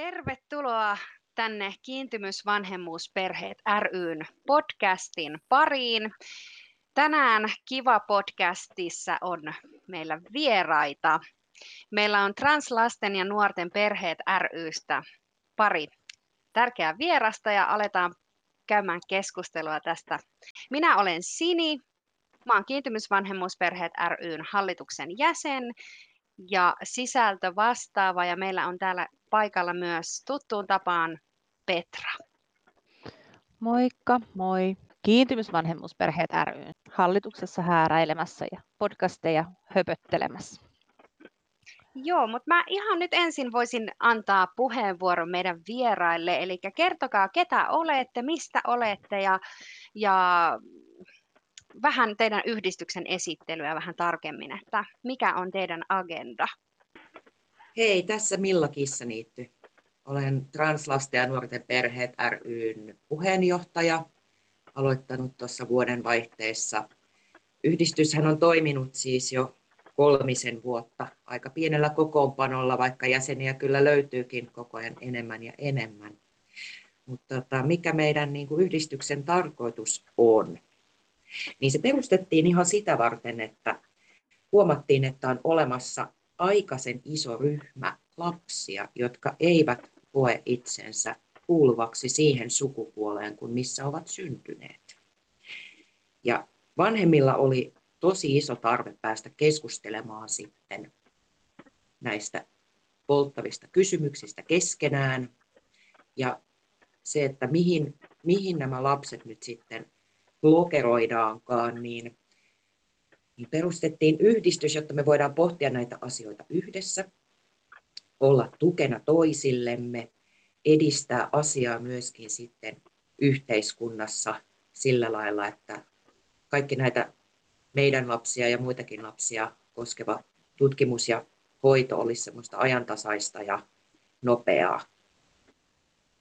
Tervetuloa tänne Kiintymysvanhemmuusperheet ryn podcastin pariin. Tänään Kiva podcastissa on meillä vieraita. Meillä on Translasten ja nuorten perheet rystä pari tärkeää vierasta ja aletaan käymään keskustelua tästä. Minä olen Sini, mä olen Kiintymysvanhemmuusperheet ryn hallituksen jäsen ja sisältö vastaava ja meillä on täällä paikalla myös tuttuun tapaan Petra. Moikka, moi. Kiintymysvanhemmuusperheet ry hallituksessa hääräilemässä ja podcasteja höpöttelemässä. Joo, mutta mä ihan nyt ensin voisin antaa puheenvuoron meidän vieraille, eli kertokaa ketä olette, mistä olette ja, ja vähän teidän yhdistyksen esittelyä vähän tarkemmin, että mikä on teidän agenda? Hei, tässä Milla Kissaniitty. Olen Translasten ja nuorten perheet ryn puheenjohtaja, aloittanut tuossa vuoden vaihteessa. Yhdistyshän on toiminut siis jo kolmisen vuotta aika pienellä kokoonpanolla, vaikka jäseniä kyllä löytyykin koko ajan enemmän ja enemmän. Mutta tota, mikä meidän niin kuin yhdistyksen tarkoitus on? Niin se perustettiin ihan sitä varten, että huomattiin, että on olemassa aikaisen iso ryhmä lapsia, jotka eivät koe itsensä kuuluvaksi siihen sukupuoleen kuin missä ovat syntyneet. Ja vanhemmilla oli tosi iso tarve päästä keskustelemaan sitten näistä polttavista kysymyksistä keskenään. Ja se, että mihin, mihin nämä lapset nyt sitten lokeroidaankaan, niin niin perustettiin yhdistys, jotta me voidaan pohtia näitä asioita yhdessä, olla tukena toisillemme, edistää asiaa myöskin sitten yhteiskunnassa sillä lailla, että kaikki näitä meidän lapsia ja muitakin lapsia koskeva tutkimus ja hoito olisi semmoista ajantasaista ja nopeaa.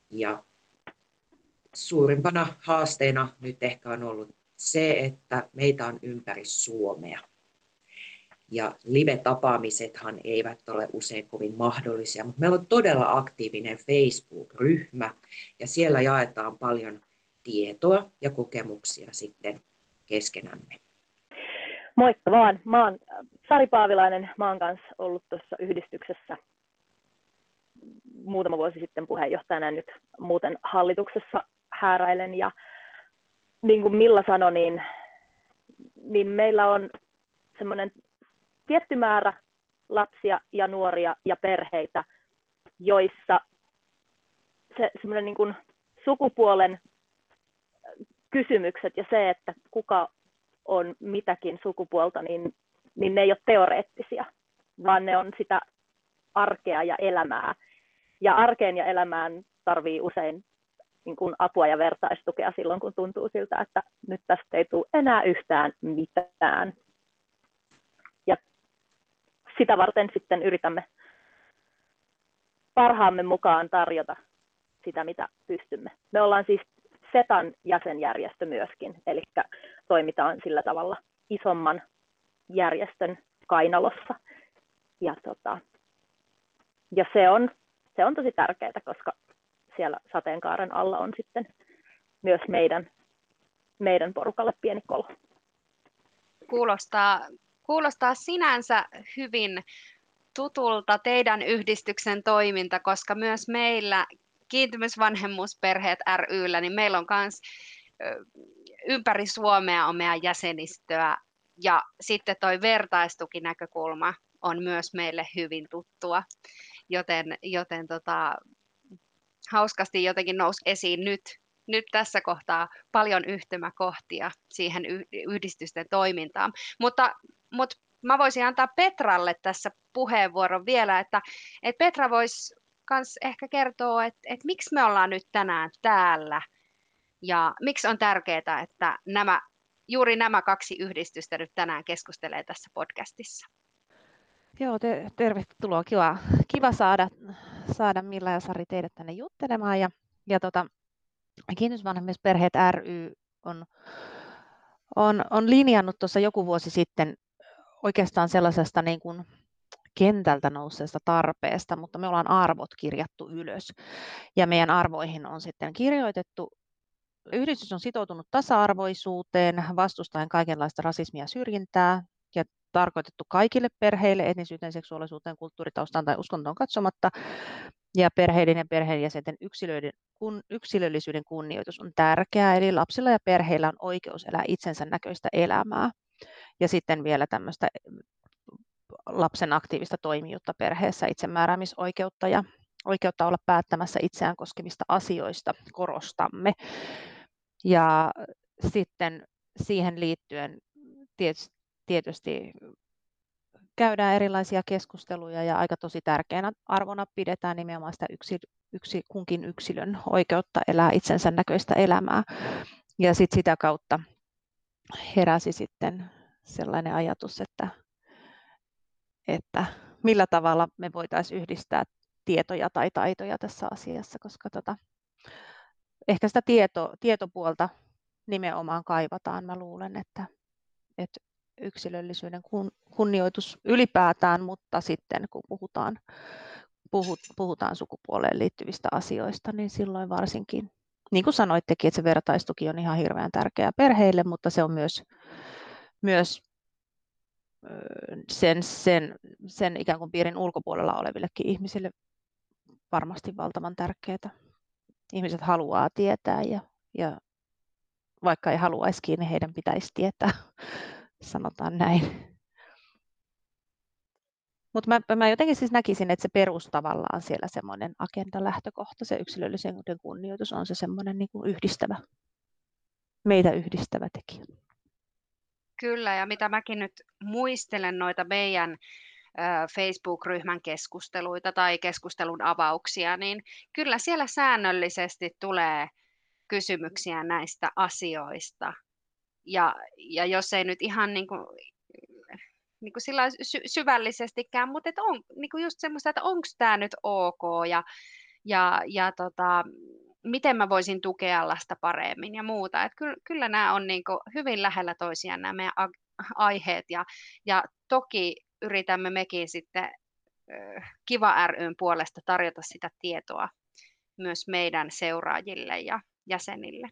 Ja suurimpana haasteena nyt ehkä on ollut se, että meitä on ympäri Suomea. Ja live-tapaamisethan eivät ole usein kovin mahdollisia, mutta meillä on todella aktiivinen Facebook-ryhmä ja siellä jaetaan paljon tietoa ja kokemuksia sitten keskenämme. Moikka vaan. Mä oon Sari Paavilainen. Mä oon kanssa ollut tuossa yhdistyksessä muutama vuosi sitten puheenjohtajana nyt muuten hallituksessa hääräilen ja niin kuin Milla sanoi, niin, niin meillä on semmoinen tietty määrä lapsia ja nuoria ja perheitä, joissa se semmoinen niin kuin sukupuolen kysymykset ja se, että kuka on mitäkin sukupuolta, niin, niin ne ei ole teoreettisia, vaan ne on sitä arkea ja elämää. Ja arkeen ja elämään tarvii usein niin kuin apua ja vertaistukea silloin, kun tuntuu siltä, että nyt tästä ei tule enää yhtään mitään. Ja sitä varten sitten yritämme parhaamme mukaan tarjota sitä, mitä pystymme. Me ollaan siis SETAn jäsenjärjestö myöskin, eli toimitaan sillä tavalla isomman järjestön kainalossa. Ja, tota, ja se, on, se on tosi tärkeää, koska siellä sateenkaaren alla on sitten myös meidän, meidän porukalle pieni kolo. Kuulostaa, kuulostaa sinänsä hyvin tutulta teidän yhdistyksen toiminta, koska myös meillä kiintymysvanhemmuusperheet ryllä, niin meillä on myös ympäri Suomea on meidän jäsenistöä ja sitten toi vertaistukinäkökulma on myös meille hyvin tuttua, joten, joten tota, hauskasti jotenkin nousi esiin nyt, nyt tässä kohtaa paljon yhtymäkohtia siihen yhdistysten toimintaan. Mutta, mutta mä voisin antaa Petralle tässä puheenvuoron vielä, että, että Petra voisi myös ehkä kertoa, että, että miksi me ollaan nyt tänään täällä ja miksi on tärkeää, että nämä, juuri nämä kaksi yhdistystä nyt tänään keskustelee tässä podcastissa. Joo, te, tervetuloa. Kiva, kiva saada, saada Milla ja Sari teidät tänne juttelemaan. Ja, ja tota, Kiinnitysvanhemmisperheet ry on, on, on linjannut tuossa joku vuosi sitten oikeastaan sellaisesta niin kuin kentältä nousseesta tarpeesta, mutta me ollaan arvot kirjattu ylös. Ja meidän arvoihin on sitten kirjoitettu, yhdistys on sitoutunut tasa-arvoisuuteen, vastustaen kaikenlaista rasismia ja syrjintää, tarkoitettu kaikille perheille etnisyyteen, seksuaalisuuteen, kulttuuritaustaan tai uskontoon katsomatta. Ja perheiden ja perheenjäsenten yksilöiden, kun, yksilöllisyyden kunnioitus on tärkeää, eli lapsilla ja perheillä on oikeus elää itsensä näköistä elämää. Ja sitten vielä tämmöistä lapsen aktiivista toimijuutta perheessä, itsemääräämisoikeutta ja oikeutta olla päättämässä itseään koskevista asioista korostamme. Ja sitten siihen liittyen tietysti käydään erilaisia keskusteluja ja aika tosi tärkeänä arvona pidetään nimenomaan sitä yksi, yksi, kunkin yksilön oikeutta elää itsensä näköistä elämää. Ja sit sitä kautta heräsi sitten sellainen ajatus, että, että millä tavalla me voitaisiin yhdistää tietoja tai taitoja tässä asiassa, koska tota, ehkä sitä tieto, tietopuolta nimenomaan kaivataan. Mä luulen, että, että yksilöllisyyden kunnioitus ylipäätään, mutta sitten kun puhutaan, puhut, puhutaan sukupuoleen liittyvistä asioista, niin silloin varsinkin, niin kuin sanoittekin, että se vertaistuki on ihan hirveän tärkeää perheille, mutta se on myös, myös sen, sen, sen ikään kuin piirin ulkopuolella olevillekin ihmisille varmasti valtavan tärkeää. Ihmiset haluaa tietää ja, ja vaikka ei haluaisikin, niin heidän pitäisi tietää, sanotaan näin. Mutta mä, mä jotenkin siis näkisin, että se perus tavallaan siellä semmoinen agenda-lähtökohta, se yksilöllisyyden kunnioitus on se semmoinen niin kuin yhdistävä, meitä yhdistävä tekijä. Kyllä, ja mitä mäkin nyt muistelen noita meidän Facebook-ryhmän keskusteluita tai keskustelun avauksia, niin kyllä siellä säännöllisesti tulee kysymyksiä näistä asioista. Ja, ja jos ei nyt ihan niin kuin, niin kuin sillä sy- syvällisestikään, mutta että on niin kuin just semmoista, että onko tämä nyt ok ja, ja, ja tota, miten mä voisin tukea lasta paremmin ja muuta. Että kyllä, kyllä nämä on niin kuin hyvin lähellä toisiaan nämä meidän aiheet ja, ja toki yritämme mekin sitten Kiva ryn puolesta tarjota sitä tietoa myös meidän seuraajille ja jäsenille.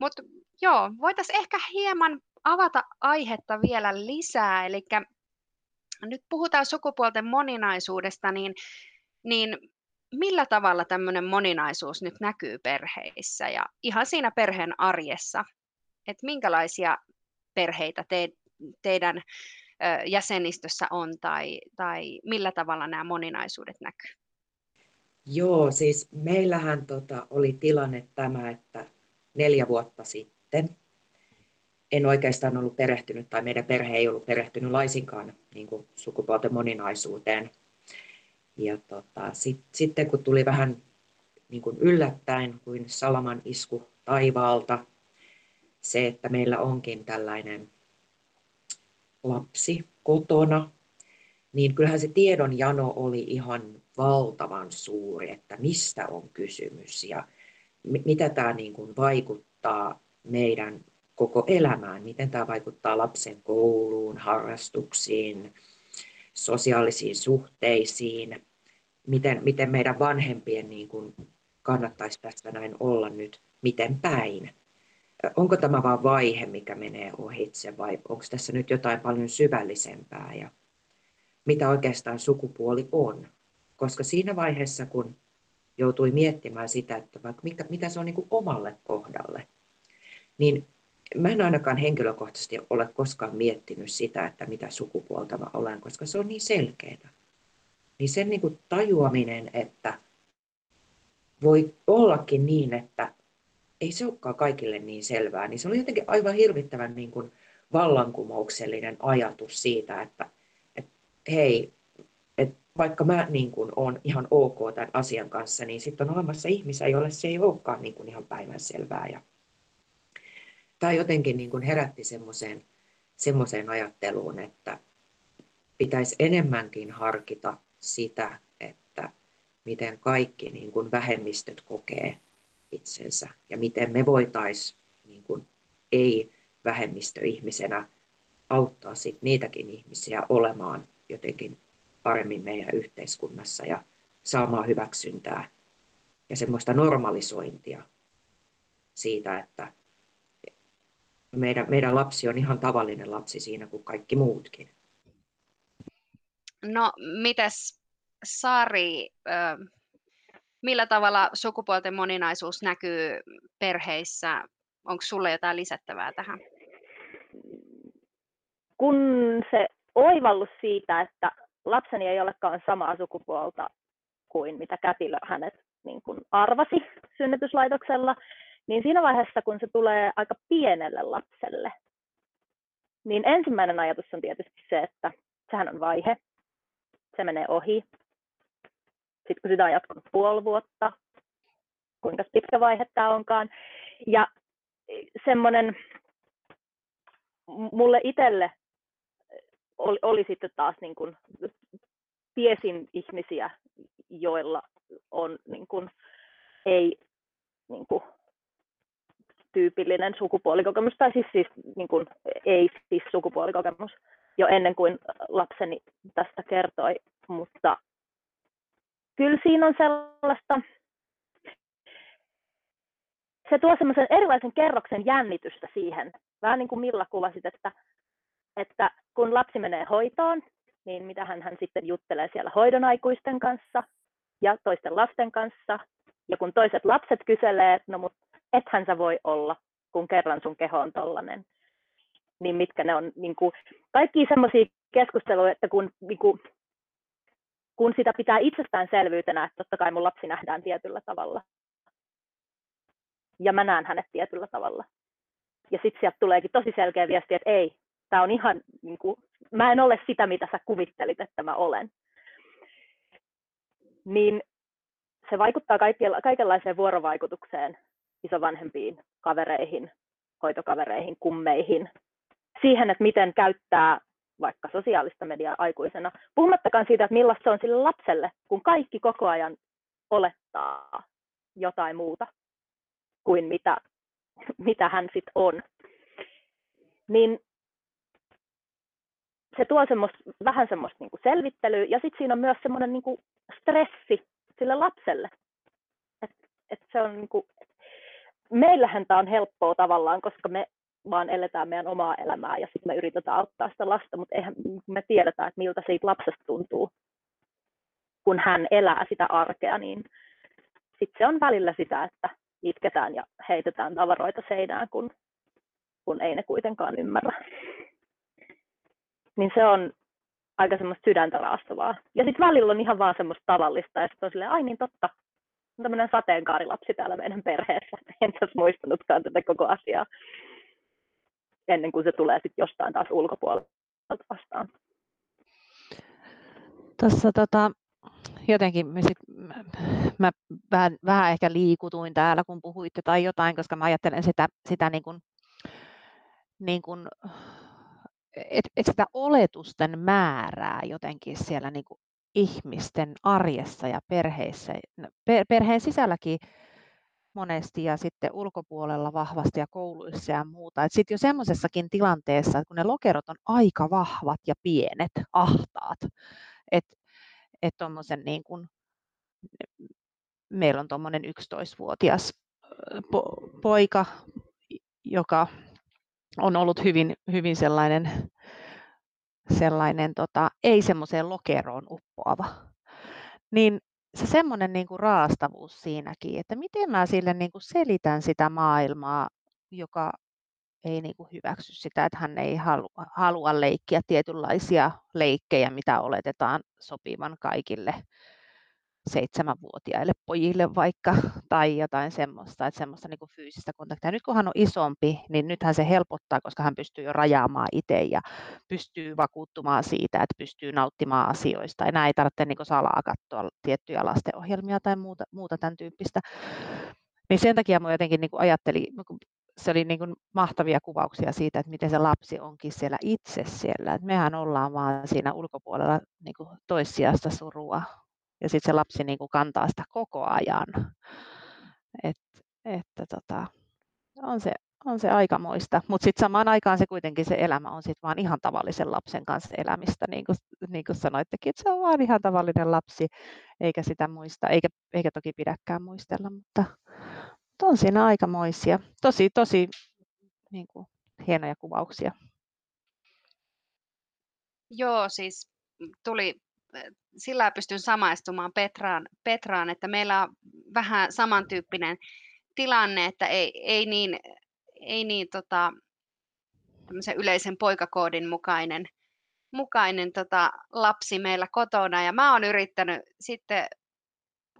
Mutta joo, voitaisiin ehkä hieman avata aihetta vielä lisää, eli nyt puhutaan sukupuolten moninaisuudesta, niin, niin millä tavalla tämmöinen moninaisuus nyt näkyy perheissä ja ihan siinä perheen arjessa, että minkälaisia perheitä te, teidän jäsenistössä on tai, tai millä tavalla nämä moninaisuudet näkyy? Joo, siis meillähän tota, oli tilanne tämä, että neljä vuotta sitten en oikeastaan ollut perehtynyt, tai meidän perhe ei ollut perehtynyt laisinkaan niin kuin sukupuolten moninaisuuteen. Ja tota, sit, sitten kun tuli vähän niin kuin yllättäen kuin salaman isku taivaalta, se, että meillä onkin tällainen lapsi kotona, niin kyllähän se tiedonjano oli ihan valtavan suuri, että mistä on kysymys ja mitä tämä niin kuin vaikuttaa meidän koko elämään, miten tämä vaikuttaa lapsen kouluun, harrastuksiin, sosiaalisiin suhteisiin, miten, miten meidän vanhempien niin kuin kannattaisi tästä näin olla nyt, miten päin. Onko tämä vain vaihe, mikä menee ohitse vai onko tässä nyt jotain paljon syvällisempää ja mitä oikeastaan sukupuoli on? Koska siinä vaiheessa, kun joutui miettimään sitä, että vaikka mikä, mitä se on niin kuin omalle kohdalle, niin mä en ainakaan henkilökohtaisesti ole koskaan miettinyt sitä, että mitä sukupuolta mä olen, koska se on niin selkeää. Niin sen niin kuin tajuaminen, että voi ollakin niin, että ei se olekaan kaikille niin selvää, niin se oli jotenkin aivan hirvittävän niin kuin vallankumouksellinen ajatus siitä, että, että hei, vaikka mä niin kuin olen ihan ok tämän asian kanssa, niin sitten on olemassa ihmisiä, joille se ei olekaan niin kuin ihan päivänselvää. Ja tämä jotenkin niin kuin herätti semmoiseen, semmoiseen ajatteluun, että pitäisi enemmänkin harkita sitä, että miten kaikki niin kuin vähemmistöt kokee itsensä ja miten me voitaisiin niin kuin ei-vähemmistöihmisenä auttaa sit niitäkin ihmisiä olemaan jotenkin paremmin meidän yhteiskunnassa ja saamaan hyväksyntää ja semmoista normalisointia siitä, että meidän, meidän lapsi on ihan tavallinen lapsi siinä kuin kaikki muutkin. No, mites Sari, millä tavalla sukupuolten moninaisuus näkyy perheissä? Onko sulle jotain lisättävää tähän? Kun se oivallus siitä, että lapseni ei olekaan samaa sukupuolta kuin mitä kätilö hänet niin kuin arvasi synnytyslaitoksella, niin siinä vaiheessa, kun se tulee aika pienelle lapselle, niin ensimmäinen ajatus on tietysti se, että sehän on vaihe, se menee ohi. Sitten kun sitä on jatkunut puoli vuotta, kuinka pitkä vaihe tämä onkaan. Ja semmoinen mulle itselle oli, oli sitten taas niin kuin, tiesin ihmisiä, joilla on niin kuin, ei niin kuin, tyypillinen sukupuolikokemus, tai siis, siis niin kuin, ei siis sukupuolikokemus jo ennen kuin lapseni tästä kertoi, mutta kyllä siinä on sellaista, se tuo semmoisen erilaisen kerroksen jännitystä siihen, vähän niin kuin Milla kuvasit, että, että kun lapsi menee hoitoon, niin mitä hän, hän sitten juttelee siellä hoidon aikuisten kanssa ja toisten lasten kanssa, ja kun toiset lapset kyselee, että no mutta ethän sä voi olla, kun kerran sun keho on tollanen, niin mitkä ne on, niin kuin, kaikki semmoisia keskusteluja, että kun, niin kuin, kun sitä pitää itsestäänselvyytenä, että totta kai mun lapsi nähdään tietyllä tavalla, ja mä näen hänet tietyllä tavalla. Ja sitten sieltä tuleekin tosi selkeä viesti, että ei, tämä on ihan, niin kuin, mä en ole sitä, mitä sä kuvittelit, että mä olen. Niin se vaikuttaa kaikenlaiseen vuorovaikutukseen isovanhempiin, kavereihin, hoitokavereihin, kummeihin, siihen, että miten käyttää vaikka sosiaalista mediaa aikuisena, puhumattakaan siitä, että millaista se on sille lapselle, kun kaikki koko ajan olettaa jotain muuta kuin mitä, mitä hän sitten on. Niin se tuo semmoista, vähän semmoista niin kuin selvittelyä, ja sitten siinä on myös semmoinen niin kuin stressi sille lapselle. Et, et se on niin kuin, meillähän tämä on helppoa tavallaan, koska me vaan eletään meidän omaa elämää ja sitten me yritetään auttaa sitä lasta, mutta eihän me tiedetä, että miltä siitä lapsesta tuntuu, kun hän elää sitä arkea, niin sitten se on välillä sitä, että itketään ja heitetään tavaroita seinään, kun, kun ei ne kuitenkaan ymmärrä. Niin se on aika semmoista sydäntä raastavaa. Ja sitten välillä on ihan vaan semmoista tavallista, ja sitten on silleen, ai niin totta, on tämmöinen sateenkaarilapsi täällä meidän perheessä. En tässä muistanutkaan tätä koko asiaa ennen kuin se tulee sitten jostain taas ulkopuolelta vastaan. Tuossa tota, jotenkin mä, sit, mä vähän, vähän ehkä liikutuin täällä, kun puhuitte tai jotain, koska mä ajattelen sitä, sitä niin kuin, niin kuin, et, et sitä oletusten määrää jotenkin siellä niin kuin ihmisten arjessa ja perheissä, no, perheen sisälläkin monesti ja sitten ulkopuolella vahvasti ja kouluissa ja muuta. Sitten jo semmoisessakin tilanteessa, kun ne lokerot on aika vahvat ja pienet, ahtaat, että et tuommoisen niin kuin, meillä on tuommoinen 11-vuotias po- poika, joka on ollut hyvin, hyvin sellainen, sellainen tota, ei semmoiseen lokeroon uppoava. Niin se semmoinen niin kuin raastavuus siinäkin, että miten mä sille niin kuin selitän sitä maailmaa, joka ei niin kuin hyväksy sitä, että hän ei halua, halua leikkiä tietynlaisia leikkejä, mitä oletetaan sopivan kaikille seitsemänvuotiaille pojille vaikka, tai jotain semmoista, että semmoista niin kuin fyysistä kontaktia. Nyt kun hän on isompi, niin nythän se helpottaa, koska hän pystyy jo rajaamaan itse ja pystyy vakuuttumaan siitä, että pystyy nauttimaan asioista. Enää ei tarvitse niin kuin salaa katsoa tiettyjä lastenohjelmia tai muuta, muuta tämän tyyppistä. Niin sen takia mä jotenkin niin kuin ajattelin, se oli niin kuin mahtavia kuvauksia siitä, että miten se lapsi onkin siellä itse siellä. Et mehän ollaan vaan siinä ulkopuolella niin kuin toissijasta surua ja sitten se lapsi niin kuin kantaa sitä koko ajan. Et, että tota, on, se, on se aikamoista, mutta sitten samaan aikaan se kuitenkin se elämä on sitten vaan ihan tavallisen lapsen kanssa elämistä, niin kuin, niin kuin sanoittekin, että se on vaan ihan tavallinen lapsi, eikä sitä muista, eikä, eikä toki pidäkään muistella, mutta, mutta on siinä aikamoisia, tosi, tosi niin kuin, hienoja kuvauksia. Joo, siis tuli sillä pystyn samaistumaan Petraan, Petraan, että meillä on vähän samantyyppinen tilanne, että ei, ei niin, ei niin tota, yleisen poikakoodin mukainen, mukainen tota, lapsi meillä kotona. Ja mä oon yrittänyt sitten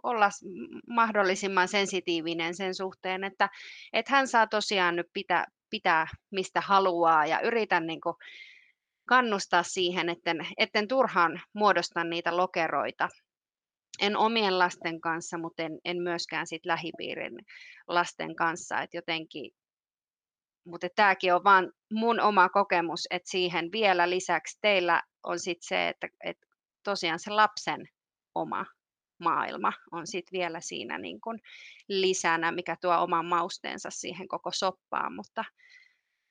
olla mahdollisimman sensitiivinen sen suhteen, että, että hän saa tosiaan nyt pitää, pitää mistä haluaa ja yritän niin kuin kannustaa siihen, etten, etten turhaan muodosta niitä lokeroita. En omien lasten kanssa, mutta en, en myöskään sit lähipiirin lasten kanssa. Et jotenkin, mutta tämäkin on vain mun oma kokemus, että siihen vielä lisäksi teillä on sit se, että, että tosiaan se lapsen oma maailma on sitten vielä siinä niin kun lisänä, mikä tuo oman mausteensa siihen koko soppaan. Mutta,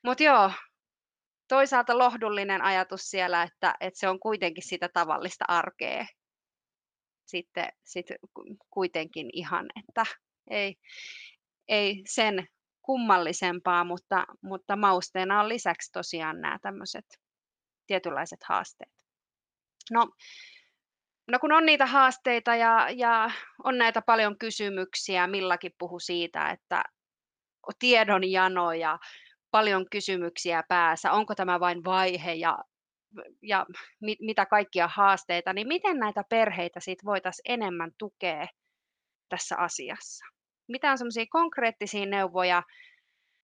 mutta joo, toisaalta lohdullinen ajatus siellä, että, että se on kuitenkin sitä tavallista arkea sitten sit kuitenkin ihan, että ei, ei sen kummallisempaa, mutta, mutta mausteena on lisäksi tosiaan nämä tämmöiset tietynlaiset haasteet. No, no kun on niitä haasteita ja, ja on näitä paljon kysymyksiä, Millakin puhu siitä, että tiedonjano ja paljon kysymyksiä päässä, onko tämä vain vaihe ja, ja mit, mitä kaikkia haasteita, niin miten näitä perheitä sit voitaisiin enemmän tukea tässä asiassa? Mitä on semmoisia konkreettisia neuvoja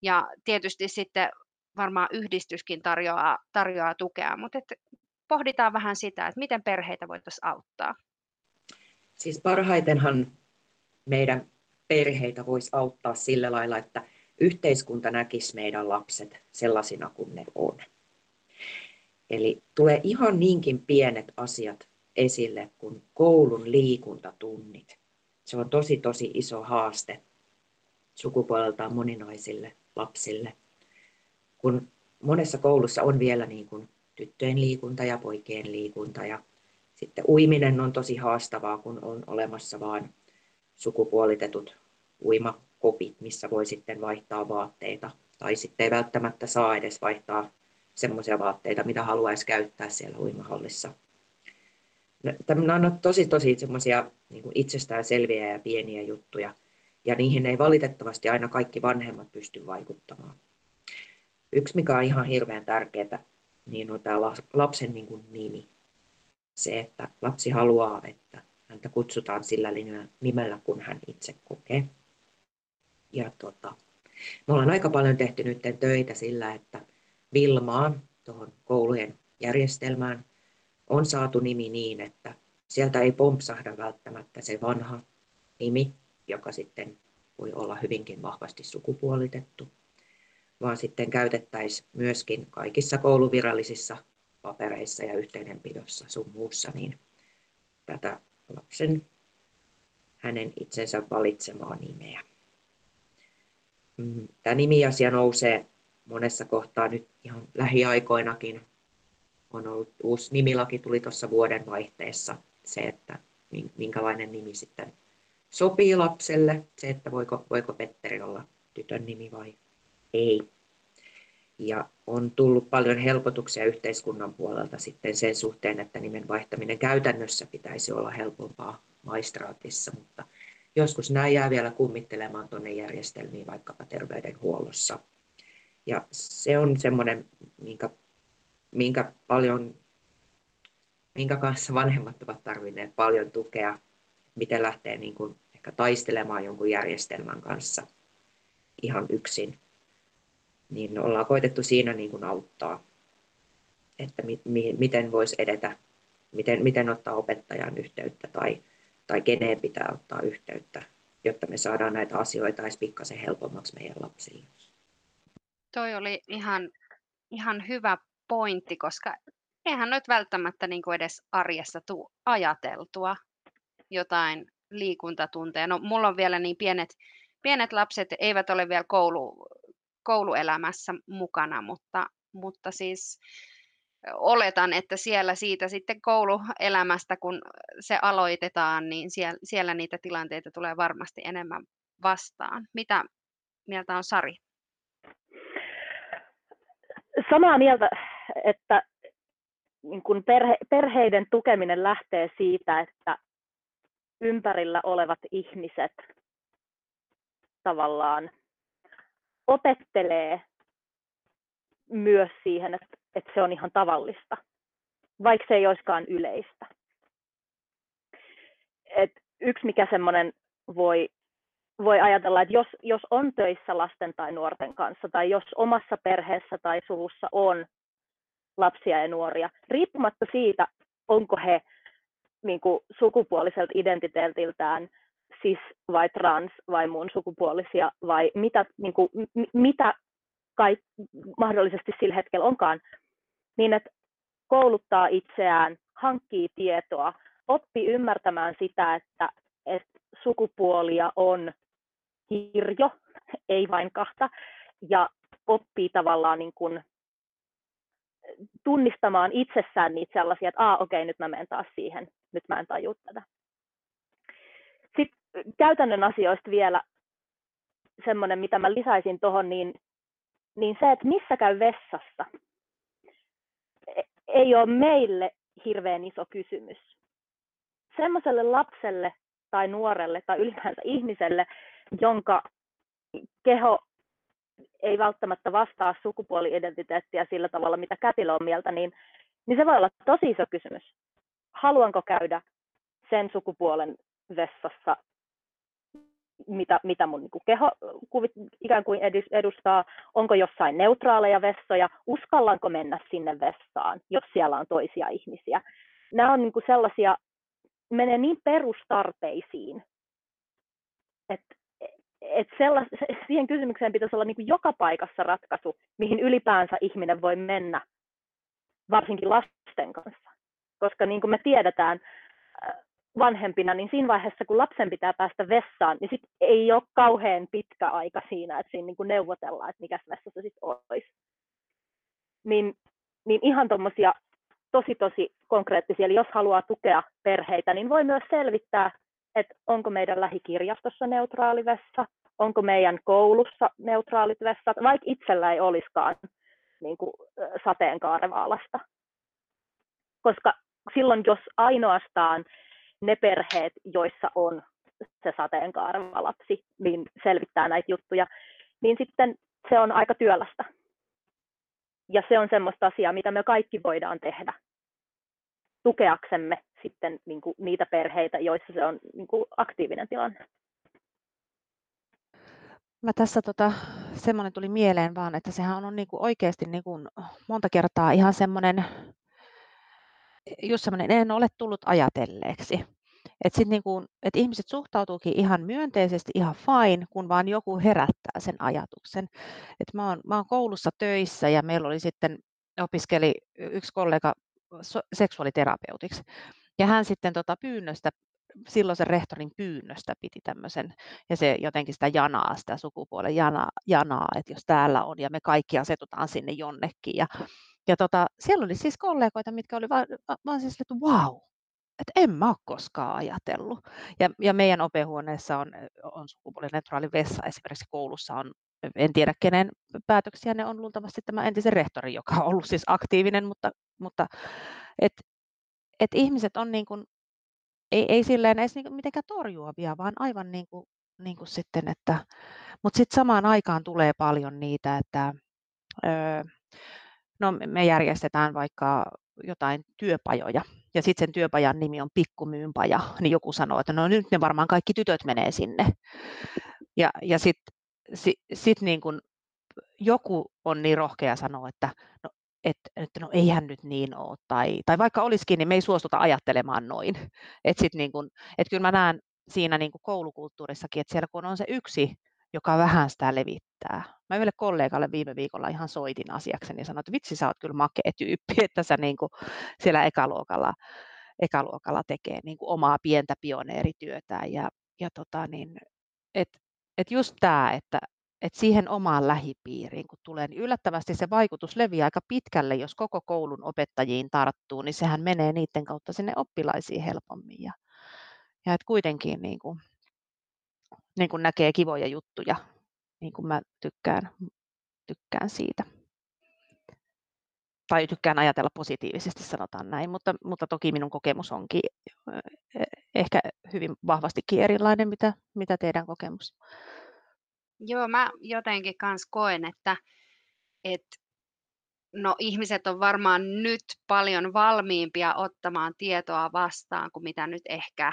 ja tietysti sitten varmaan yhdistyskin tarjoaa, tarjoaa tukea, mutta et pohditaan vähän sitä, että miten perheitä voitaisiin auttaa. Siis parhaitenhan meidän perheitä voisi auttaa sillä lailla, että yhteiskunta näkisi meidän lapset sellaisina kuin ne on. Eli tulee ihan niinkin pienet asiat esille kuin koulun liikuntatunnit. Se on tosi tosi iso haaste sukupuoleltaan moninaisille lapsille. Kun monessa koulussa on vielä niin kuin tyttöjen liikunta ja poikien liikunta ja sitten uiminen on tosi haastavaa, kun on olemassa vain sukupuolitetut uima kopit, missä voi sitten vaihtaa vaatteita. Tai sitten ei välttämättä saa edes vaihtaa semmoisia vaatteita, mitä haluaisi käyttää siellä uimahallissa. Nämä on tosi tosi semmoisia niin itsestään selviä ja pieniä juttuja, ja niihin ei valitettavasti aina kaikki vanhemmat pysty vaikuttamaan. Yksi, mikä on ihan hirveän tärkeää, niin on tämä lapsen niin kuin nimi. Se, että lapsi haluaa, että häntä kutsutaan sillä nimellä, kun hän itse kokee. Ja tota, me ollaan aika paljon tehty nyt töitä sillä, että Vilmaan tuohon koulujen järjestelmään on saatu nimi niin, että sieltä ei pompsahda välttämättä se vanha nimi, joka sitten voi olla hyvinkin vahvasti sukupuolitettu, vaan sitten käytettäisiin myöskin kaikissa kouluvirallisissa papereissa ja yhteydenpidossa sun muussa niin tätä lapsen hänen itsensä valitsemaa nimeä. Tämä nimiasia nousee monessa kohtaa nyt ihan lähiaikoinakin. On ollut uusi nimilaki, tuli tuossa vuoden vaihteessa se, että minkälainen nimi sitten sopii lapselle, se, että voiko, voiko Petteri olla tytön nimi vai ei. Ja on tullut paljon helpotuksia yhteiskunnan puolelta sitten sen suhteen, että nimen vaihtaminen käytännössä pitäisi olla helpompaa maistraatissa, mutta joskus nämä jää vielä kummittelemaan tuonne järjestelmiin vaikkapa terveydenhuollossa. Ja se on semmoinen, minkä, minkä, paljon, minkä kanssa vanhemmat ovat tarvinneet paljon tukea, miten lähtee niin kuin ehkä taistelemaan jonkun järjestelmän kanssa ihan yksin. Niin ollaan koitettu siinä niin kuin auttaa, että mi, mi, miten voisi edetä, miten, miten ottaa opettajan yhteyttä tai tai keneen pitää ottaa yhteyttä, jotta me saadaan näitä asioita edes pikkasen helpommaksi meidän lapsille. Toi oli ihan, ihan hyvä pointti, koska eihän nyt välttämättä niin kuin edes arjessa tule ajateltua jotain liikuntatunteja. No, mulla on vielä niin pienet, pienet lapset, eivät ole vielä koulu, kouluelämässä mukana, mutta, mutta siis oletan, että siellä siitä sitten kouluelämästä, kun se aloitetaan, niin siellä, siellä niitä tilanteita tulee varmasti enemmän vastaan. Mitä mieltä on Sari? Samaa mieltä, että niin kun perhe, perheiden tukeminen lähtee siitä, että ympärillä olevat ihmiset tavallaan opettelee myös siihen, että, että se on ihan tavallista, vaikka se ei olisikaan yleistä. Et yksi, mikä semmoinen voi, voi ajatella, että jos, jos on töissä lasten tai nuorten kanssa, tai jos omassa perheessä tai suvussa on lapsia ja nuoria, riippumatta siitä, onko he niin kuin, sukupuoliselta identiteetiltään cis vai trans vai muun sukupuolisia vai mitä, niin kuin, mitä kai mahdollisesti sillä hetkellä onkaan, niin että kouluttaa itseään, hankkii tietoa, oppii ymmärtämään sitä, että, että sukupuolia on kirjo, ei vain kahta, ja oppii tavallaan niin kuin tunnistamaan itsessään niitä sellaisia, että Aa, okei, nyt mä menen taas siihen, nyt mä en taju tätä. Sitten käytännön asioista vielä semmoinen, mitä mä lisäisin tuohon, niin, niin se, että missä käy vessassa, ei ole meille hirveän iso kysymys. Semmoiselle lapselle tai nuorelle tai ylipäänsä ihmiselle, jonka keho ei välttämättä vastaa sukupuoli-identiteettiä sillä tavalla, mitä kätilö on mieltä, niin, niin se voi olla tosi iso kysymys. Haluanko käydä sen sukupuolen vessassa, mitä, mitä mun niin keho kuvit, ikään kuin edustaa, onko jossain neutraaleja vessoja, uskallanko mennä sinne vessaan, jos siellä on toisia ihmisiä. Nämä on niin kuin sellaisia, menee niin perustarpeisiin, että et sellas, siihen kysymykseen pitäisi olla niin kuin joka paikassa ratkaisu, mihin ylipäänsä ihminen voi mennä, varsinkin lasten kanssa. Koska niin kuin me tiedetään vanhempina, niin siinä vaiheessa, kun lapsen pitää päästä vessaan, niin sit ei ole kauhean pitkä aika siinä, että siinä niin kuin neuvotellaan, että mikä vessa se sitten olisi. Niin, niin ihan tuommoisia tosi tosi konkreettisia, eli jos haluaa tukea perheitä, niin voi myös selvittää että onko meidän lähikirjastossa neutraali vessa, onko meidän koulussa neutraalit vessat, vaikka itsellä ei olisikaan niin kuin, sateenkaarevaalasta. Koska silloin, jos ainoastaan ne perheet, joissa on se sateenkaareva lapsi, niin selvittää näitä juttuja, niin sitten se on aika työlästä. Ja se on semmoista asiaa, mitä me kaikki voidaan tehdä tukeaksemme sitten niin kuin niitä perheitä, joissa se on niin kuin aktiivinen tilanne. Mä tässä tota, semmoinen tuli mieleen vaan, että sehän on niin kuin oikeasti niin kuin monta kertaa ihan semmoinen, just semmoinen, en ole tullut ajatelleeksi. Että sit niin kuin, et ihmiset suhtautuukin ihan myönteisesti, ihan fine, kun vaan joku herättää sen ajatuksen. Et mä, oon, mä oon koulussa töissä ja meillä oli sitten, opiskeli yksi kollega seksuaaliterapeutiksi. Ja hän sitten tota pyynnöstä, silloisen rehtorin pyynnöstä piti tämmöisen, ja se jotenkin sitä janaa, sitä sukupuolen janaa, janaa, että jos täällä on, ja me kaikki asetutaan sinne jonnekin. Ja, ja tota, siellä oli siis kollegoita, mitkä oli vaan, vaan siis, että wow, että en mä ole koskaan ajatellut. Ja, ja meidän opehuoneessa on, on sukupuolineutraali vessa, esimerkiksi koulussa on, en tiedä kenen päätöksiä ne on luultavasti tämä entisen rehtori, joka on ollut siis aktiivinen, mutta, mutta et, et ihmiset on niin kuin, ei, ei silleen edes niin mitenkään torjuavia, vaan aivan niin kuin, niin kuin sitten, että, mutta sitten samaan aikaan tulee paljon niitä, että öö, no me järjestetään vaikka jotain työpajoja, ja sitten sen työpajan nimi on Pikkumyynpaja, niin joku sanoo, että no nyt ne varmaan kaikki tytöt menee sinne. Ja, ja sitten sit, sit niin kun joku on niin rohkea sanoa, että no, että, että no eihän nyt niin ole, tai, tai vaikka olisikin, niin me ei suostuta ajattelemaan noin. Että sit niin kun, et kyllä mä näen siinä niin koulukulttuurissakin, että siellä kun on se yksi, joka vähän sitä levittää. Mä yhdelle kollegalle viime viikolla ihan soitin asiakseni ja sanoin, että vitsi, sä oot kyllä makea tyyppi, että sä niin kuin siellä ekaluokalla, ekaluokalla tekee niin kuin omaa pientä pioneerityötään. Ja, ja tota niin, et, et just tämä, että että siihen omaan lähipiiriin, kun tulee, niin yllättävästi se vaikutus leviää aika pitkälle, jos koko koulun opettajiin tarttuu, niin sehän menee niiden kautta sinne oppilaisiin helpommin. Ja, ja että kuitenkin niin kuin, niin kuin näkee kivoja juttuja, niin kuin mä tykkään, tykkään siitä. Tai tykkään ajatella positiivisesti, sanotaan näin, mutta, mutta toki minun kokemus onkin ehkä hyvin vahvastikin erilainen, mitä, mitä teidän kokemus. Joo, mä jotenkin kans koen, että, että no ihmiset on varmaan nyt paljon valmiimpia ottamaan tietoa vastaan kuin mitä nyt ehkä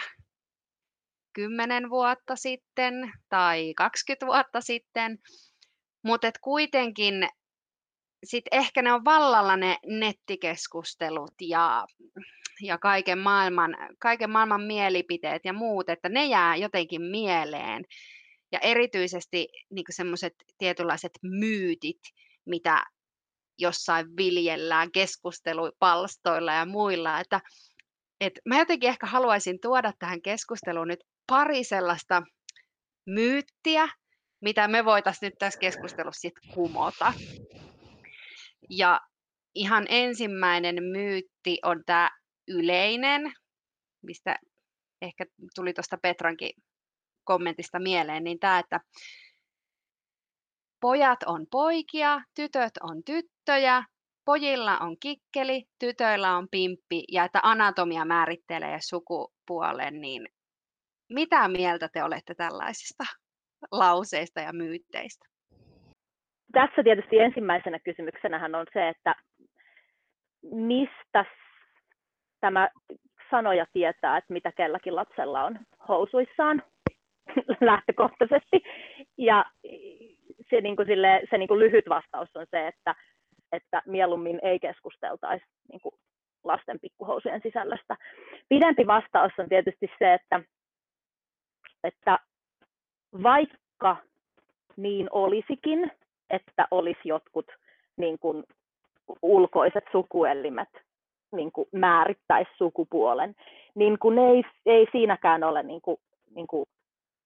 10 vuotta sitten tai 20 vuotta sitten, mutta kuitenkin sit ehkä ne on vallalla ne nettikeskustelut ja, ja kaiken, maailman, kaiken maailman mielipiteet ja muut, että ne jää jotenkin mieleen. Ja erityisesti niin semmoiset tietynlaiset myytit, mitä jossain viljellään keskustelupalstoilla ja muilla. Että, et mä jotenkin ehkä haluaisin tuoda tähän keskusteluun nyt pari sellaista myyttiä, mitä me voitaisiin nyt tässä keskustelussa sitten kumota. Ja ihan ensimmäinen myytti on tämä yleinen, mistä ehkä tuli tuosta Petrankin kommentista mieleen, niin tämä, että pojat on poikia, tytöt on tyttöjä, pojilla on kikkeli, tytöillä on pimppi ja että anatomia määrittelee sukupuolen, niin mitä mieltä te olette tällaisista lauseista ja myytteistä? Tässä tietysti ensimmäisenä kysymyksenähän on se, että mistä tämä sanoja tietää, että mitä kelläkin lapsella on housuissaan lähtökohtaisesti. Ja se, niin kuin sille, se niin kuin lyhyt vastaus on se, että, että mieluummin ei keskusteltaisi niin kuin lasten pikkuhousujen sisällöstä. Pidempi vastaus on tietysti se, että, että vaikka niin olisikin, että olisi jotkut niin kuin, ulkoiset sukuelimet niin kuin määrittäisi sukupuolen, niin kun ei, ei siinäkään ole niin kuin, niin kuin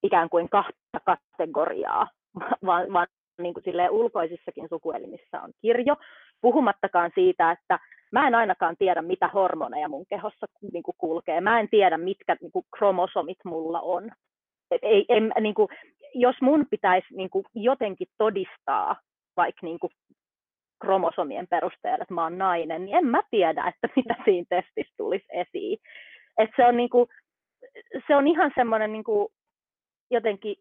ikään kuin kahta kategoriaa, vaan, vaan niin kuin ulkoisissakin sukuelimissä on kirjo, puhumattakaan siitä, että mä en ainakaan tiedä, mitä hormoneja mun kehossa niin kuin kulkee. Mä en tiedä, mitkä niin kuin kromosomit mulla on. ei, ei, niin kuin, jos mun pitäisi niin kuin, jotenkin todistaa vaikka niin kuin, kromosomien perusteella, että mä oon nainen, niin en mä tiedä, että mitä siinä testissä tulisi esiin. Et se, on, niin kuin, se on ihan semmoinen niin kuin, jotenkin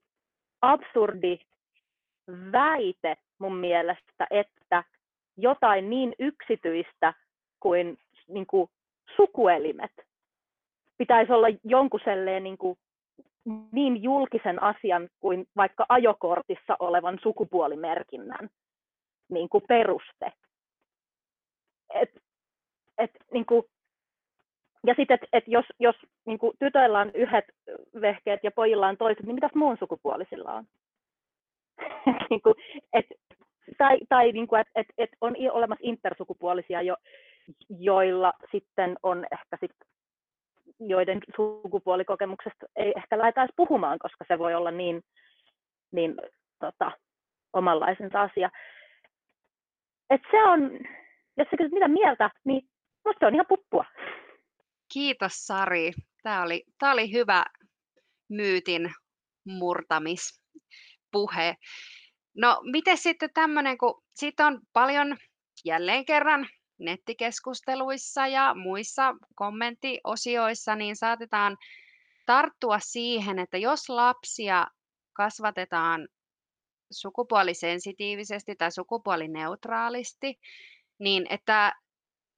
absurdi väite mun mielestä, että jotain niin yksityistä kuin, niin kuin sukuelimet pitäisi olla jonkun niin, kuin, niin julkisen asian kuin vaikka ajokortissa olevan sukupuolimerkinnän niin kuin peruste. Et, et, niin kuin, ja sitten, että et jos, jos niin tytöillä on yhdet vehkeet ja pojilla on toiset, niin mitäs muun sukupuolisilla on? niin kuin, et, tai tai niin kuin, että et, et on olemassa intersukupuolisia, jo, joilla sitten on ehkä sit, joiden sukupuolikokemuksesta ei ehkä lähdetä puhumaan, koska se voi olla niin, niin tota, omanlaisensa asia. Et se on, jos sä kysyt mitä mieltä, niin musta se on ihan puppua. Kiitos Sari. Tämä oli, tämä oli hyvä myytin murtamispuhe. No miten sitten tämmöinen, kun siitä on paljon jälleen kerran nettikeskusteluissa ja muissa kommenttiosioissa, niin saatetaan tarttua siihen, että jos lapsia kasvatetaan sukupuolisensitiivisesti tai sukupuolineutraalisti, niin että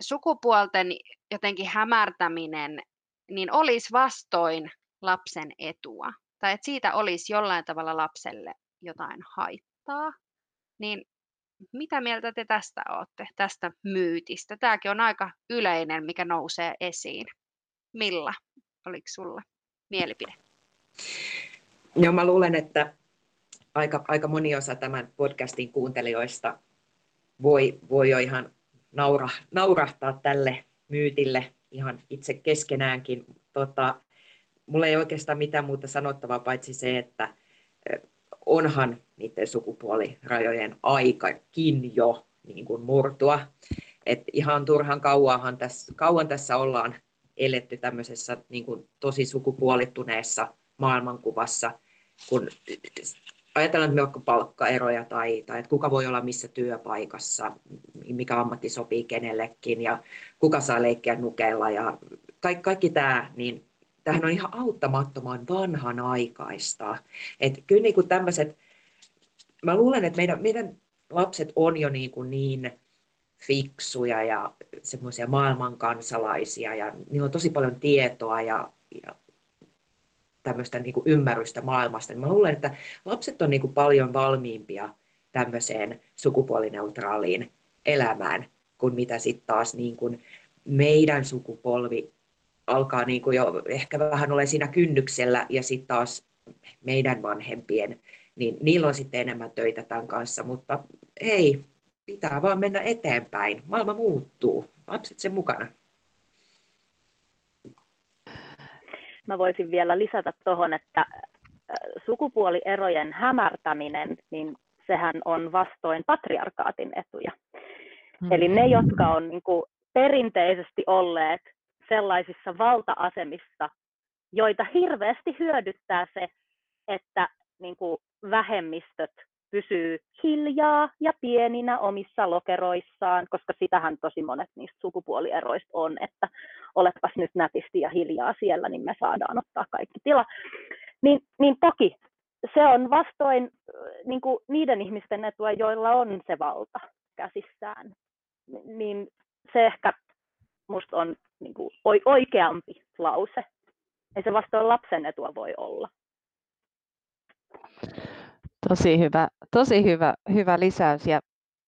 sukupuolten jotenkin hämärtäminen niin olisi vastoin lapsen etua. Tai että siitä olisi jollain tavalla lapselle jotain haittaa. Niin mitä mieltä te tästä olette, tästä myytistä? Tämäkin on aika yleinen, mikä nousee esiin. Milla, oliko sulla mielipide? Joo, mä luulen, että aika, aika moni osa tämän podcastin kuuntelijoista voi, voi jo ihan naura, naurahtaa tälle myytille ihan itse keskenäänkin. Tota, mulla ei oikeastaan mitään muuta sanottavaa paitsi se, että onhan niiden sukupuolirajojen aikakin jo niin kuin murtua. Et ihan turhan kauanhan tässä, kauan tässä ollaan eletty tämmöisessä niin kuin tosi sukupuolittuneessa maailmankuvassa, kun ajatellaan että vaikka palkkaeroja tai, tai että kuka voi olla missä työpaikassa, mikä ammatti sopii kenellekin ja kuka saa leikkiä nukeilla ja kaikki, kaikki tämä, niin tämähän on ihan auttamattoman vanhanaikaista. Että kyllä niin kuin tämmöiset, mä luulen, että meidän, meidän lapset on jo niin, kuin niin fiksuja ja semmoisia maailmankansalaisia ja niillä on tosi paljon tietoa ja, ja tämmöistä niin kuin ymmärrystä maailmasta. Niin mä luulen, että lapset on niin kuin paljon valmiimpia tämmöiseen sukupuolineutraaliin elämään kuin mitä sitten taas niin kuin meidän sukupolvi alkaa niin kuin jo ehkä vähän olla siinä kynnyksellä ja sitten taas meidän vanhempien, niin niillä on sitten enemmän töitä tämän kanssa, mutta ei, pitää vaan mennä eteenpäin. Maailma muuttuu, lapset sen mukana. Mä voisin vielä lisätä tuohon, että äh, sukupuolierojen hämärtäminen, niin sehän on vastoin patriarkaatin etuja. Mm. Eli ne, jotka on niin kuin perinteisesti olleet sellaisissa valta-asemissa, joita hirveästi hyödyttää se, että niin kuin vähemmistöt pysyy hiljaa ja pieninä omissa lokeroissaan, koska sitähän tosi monet niistä sukupuolieroista on, että olepas nyt nätisti ja hiljaa siellä, niin me saadaan ottaa kaikki tila. Niin, niin toki se on vastoin niin kuin niiden ihmisten etua, joilla on se valta käsissään. Niin se ehkä musta on niin kuin oikeampi lause. Ei se vastoin lapsen etua voi olla. Tosi hyvä, tosi hyvä, hyvä lisäys. Ja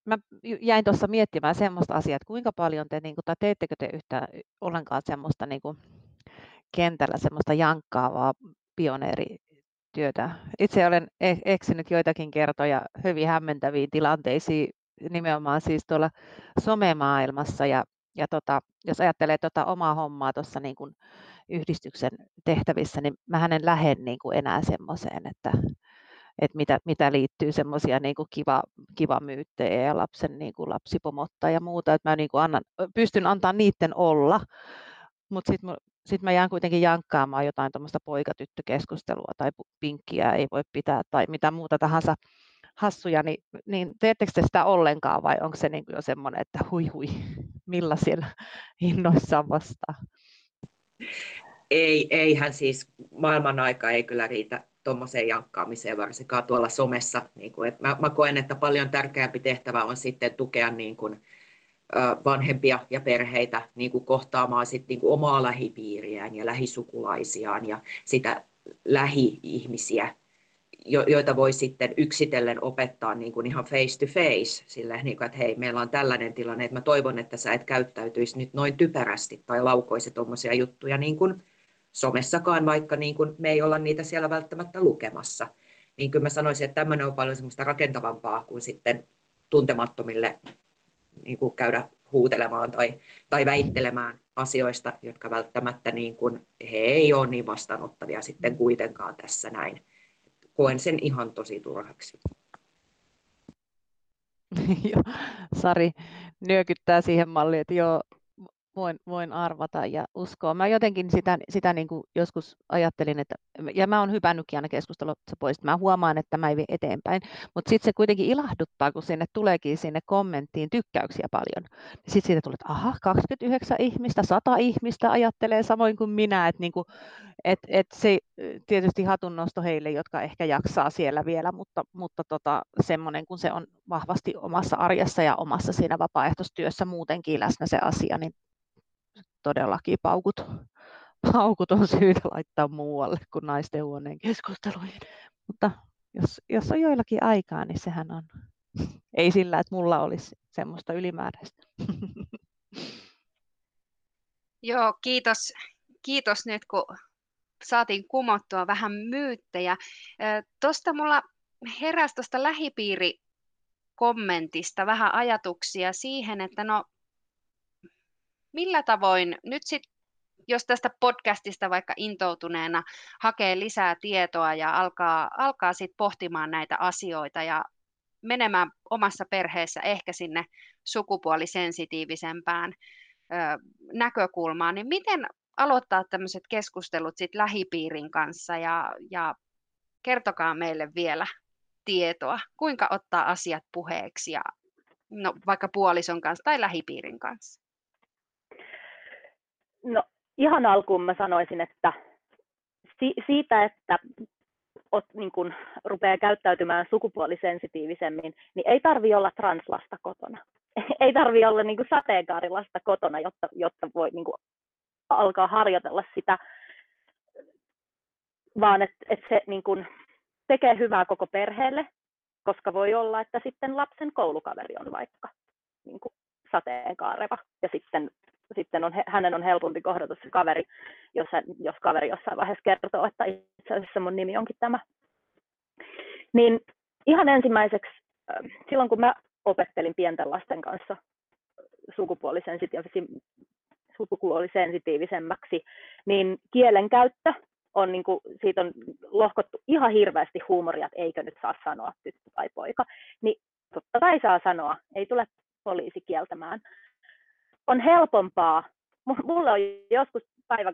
mä jäin tuossa miettimään semmoista asiaa, että kuinka paljon te, niin kuin, tai teettekö te yhtään ollenkaan semmoista niin kuin, kentällä semmoista jankkaavaa pioneerityötä. Itse olen e-, eksynyt joitakin kertoja hyvin hämmentäviin tilanteisiin, nimenomaan siis tuolla somemaailmassa. Ja, ja tota, jos ajattelee tota omaa hommaa tuossa niin yhdistyksen tehtävissä, niin mä en lähde niin kuin enää semmoiseen, että että mitä, mitä liittyy semmoisia niin kiva, kiva myyttejä ja lapsen niin kuin lapsipomotta ja muuta, että mä niin kuin annan, pystyn antaa niiden olla, mutta sitten sit mä jään kuitenkin jankkaamaan jotain tuommoista poikatyttökeskustelua tai pinkkiä ei voi pitää tai mitä muuta tahansa hassuja, niin, niin teettekö te sitä ollenkaan vai onko se niin kuin jo semmoinen, että hui hui, millä siellä innoissaan vastaa? Ei, eihän siis maailman aika ei kyllä riitä tuommoiseen jankkaamiseen, varsinkaan tuolla somessa. Niin kuin, että mä, mä koen, että paljon tärkeämpi tehtävä on sitten tukea niin kuin, vanhempia ja perheitä niin kuin kohtaamaan sitten niin kuin omaa lähipiiriään ja lähisukulaisiaan ja sitä lähi-ihmisiä, joita voi sitten yksitellen opettaa niin kuin ihan face to face, sille, niin kuin, että hei, meillä on tällainen tilanne, että mä toivon, että sä et käyttäytyisi nyt noin typerästi tai laukoisi tuommoisia juttuja niin kuin somessakaan, vaikka niin kuin me ei olla niitä siellä välttämättä lukemassa. Niin kyllä mä sanoisin, että tämmöinen on paljon semmoista rakentavampaa kuin sitten tuntemattomille niin kuin käydä huutelemaan tai, tai väittelemään asioista, jotka välttämättä niin kuin, he ei ole niin vastaanottavia sitten kuitenkaan tässä näin. Koen sen ihan tosi turhaksi. Sari nyökyttää siihen malliin, että joo, voin, voin arvata ja uskoa. Mä jotenkin sitä, sitä niin kuin joskus ajattelin, että, ja mä oon hypännytkin aina keskustelussa pois, mä huomaan, että mä ei vie eteenpäin, mutta sitten se kuitenkin ilahduttaa, kun sinne tuleekin sinne kommenttiin tykkäyksiä paljon. Sitten siitä tulee, että aha, 29 ihmistä, 100 ihmistä ajattelee samoin kuin minä, että niin kuin, et, et se tietysti hatunnosto heille, jotka ehkä jaksaa siellä vielä, mutta, mutta tota, semmoinen, kun se on vahvasti omassa arjessa ja omassa siinä vapaaehtoistyössä muutenkin läsnä se asia, niin todellakin paukut, paukut on syytä laittaa muualle kuin naisten huoneen keskusteluihin. Mutta jos, jos on joillakin aikaa, niin sehän on. Ei sillä, että mulla olisi semmoista ylimääräistä. Joo, kiitos, kiitos nyt, kun saatiin kumottua vähän myyttejä. Tuosta mulla heräsi tuosta lähipiirikommentista vähän ajatuksia siihen, että no millä tavoin nyt sitten jos tästä podcastista vaikka intoutuneena hakee lisää tietoa ja alkaa, alkaa sit pohtimaan näitä asioita ja menemään omassa perheessä ehkä sinne sukupuolisensitiivisempään ö, näkökulmaan, niin miten aloittaa tämmöiset keskustelut sit lähipiirin kanssa ja, ja kertokaa meille vielä tietoa, kuinka ottaa asiat puheeksi ja no, vaikka puolison kanssa tai lähipiirin kanssa? No ihan alkuun mä sanoisin, että si- siitä, että ot, niin kun, rupeaa käyttäytymään sukupuolisensitiivisemmin, niin ei tarvi olla translasta kotona. ei tarvi olla niin kuin sateenkaarilasta kotona, jotta, jotta voi niin kuin, alkaa harjoitella sitä, vaan että et se niin kuin, tekee hyvää koko perheelle, koska voi olla, että sitten lapsen koulukaveri on vaikka niin kuin sateenkaareva ja sitten, sitten on, hänen on helpompi kohdata se kaveri, jos, hän, jos kaveri jossain vaiheessa kertoo, että itse asiassa mun nimi onkin tämä. Niin ihan ensimmäiseksi, silloin kun mä opettelin pienten lasten kanssa sukupuolisensitiivisemmäksi, niin kielenkäyttö on, niin kuin, siitä on lohkottu ihan hirveästi huumoria, että eikö nyt saa sanoa tyttö tai poika. Niin totta kai saa sanoa, ei tule poliisi kieltämään. On helpompaa. Mulla on joskus päivä,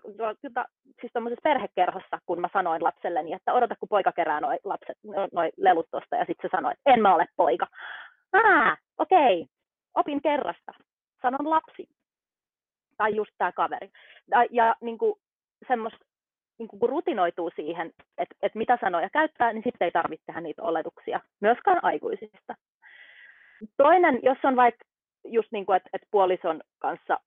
siis perhekerhossa, kun mä sanoin lapselleni, että odota kun poika kerää noi, lapset, noi lelut tuosta, ja sitten se sanoi, että en mä ole poika. Ah, okei, okay. opin kerrasta, sanon lapsi. Tai just tämä kaveri. Ja, ja niin kuin, semmoista niin kun rutinoituu siihen, että, että mitä sanoja käyttää, niin sitten ei tarvitse tehdä niitä oletuksia, myöskään aikuisista. Toinen, jos on vaikka just niin kuin, että, että puolison kanssa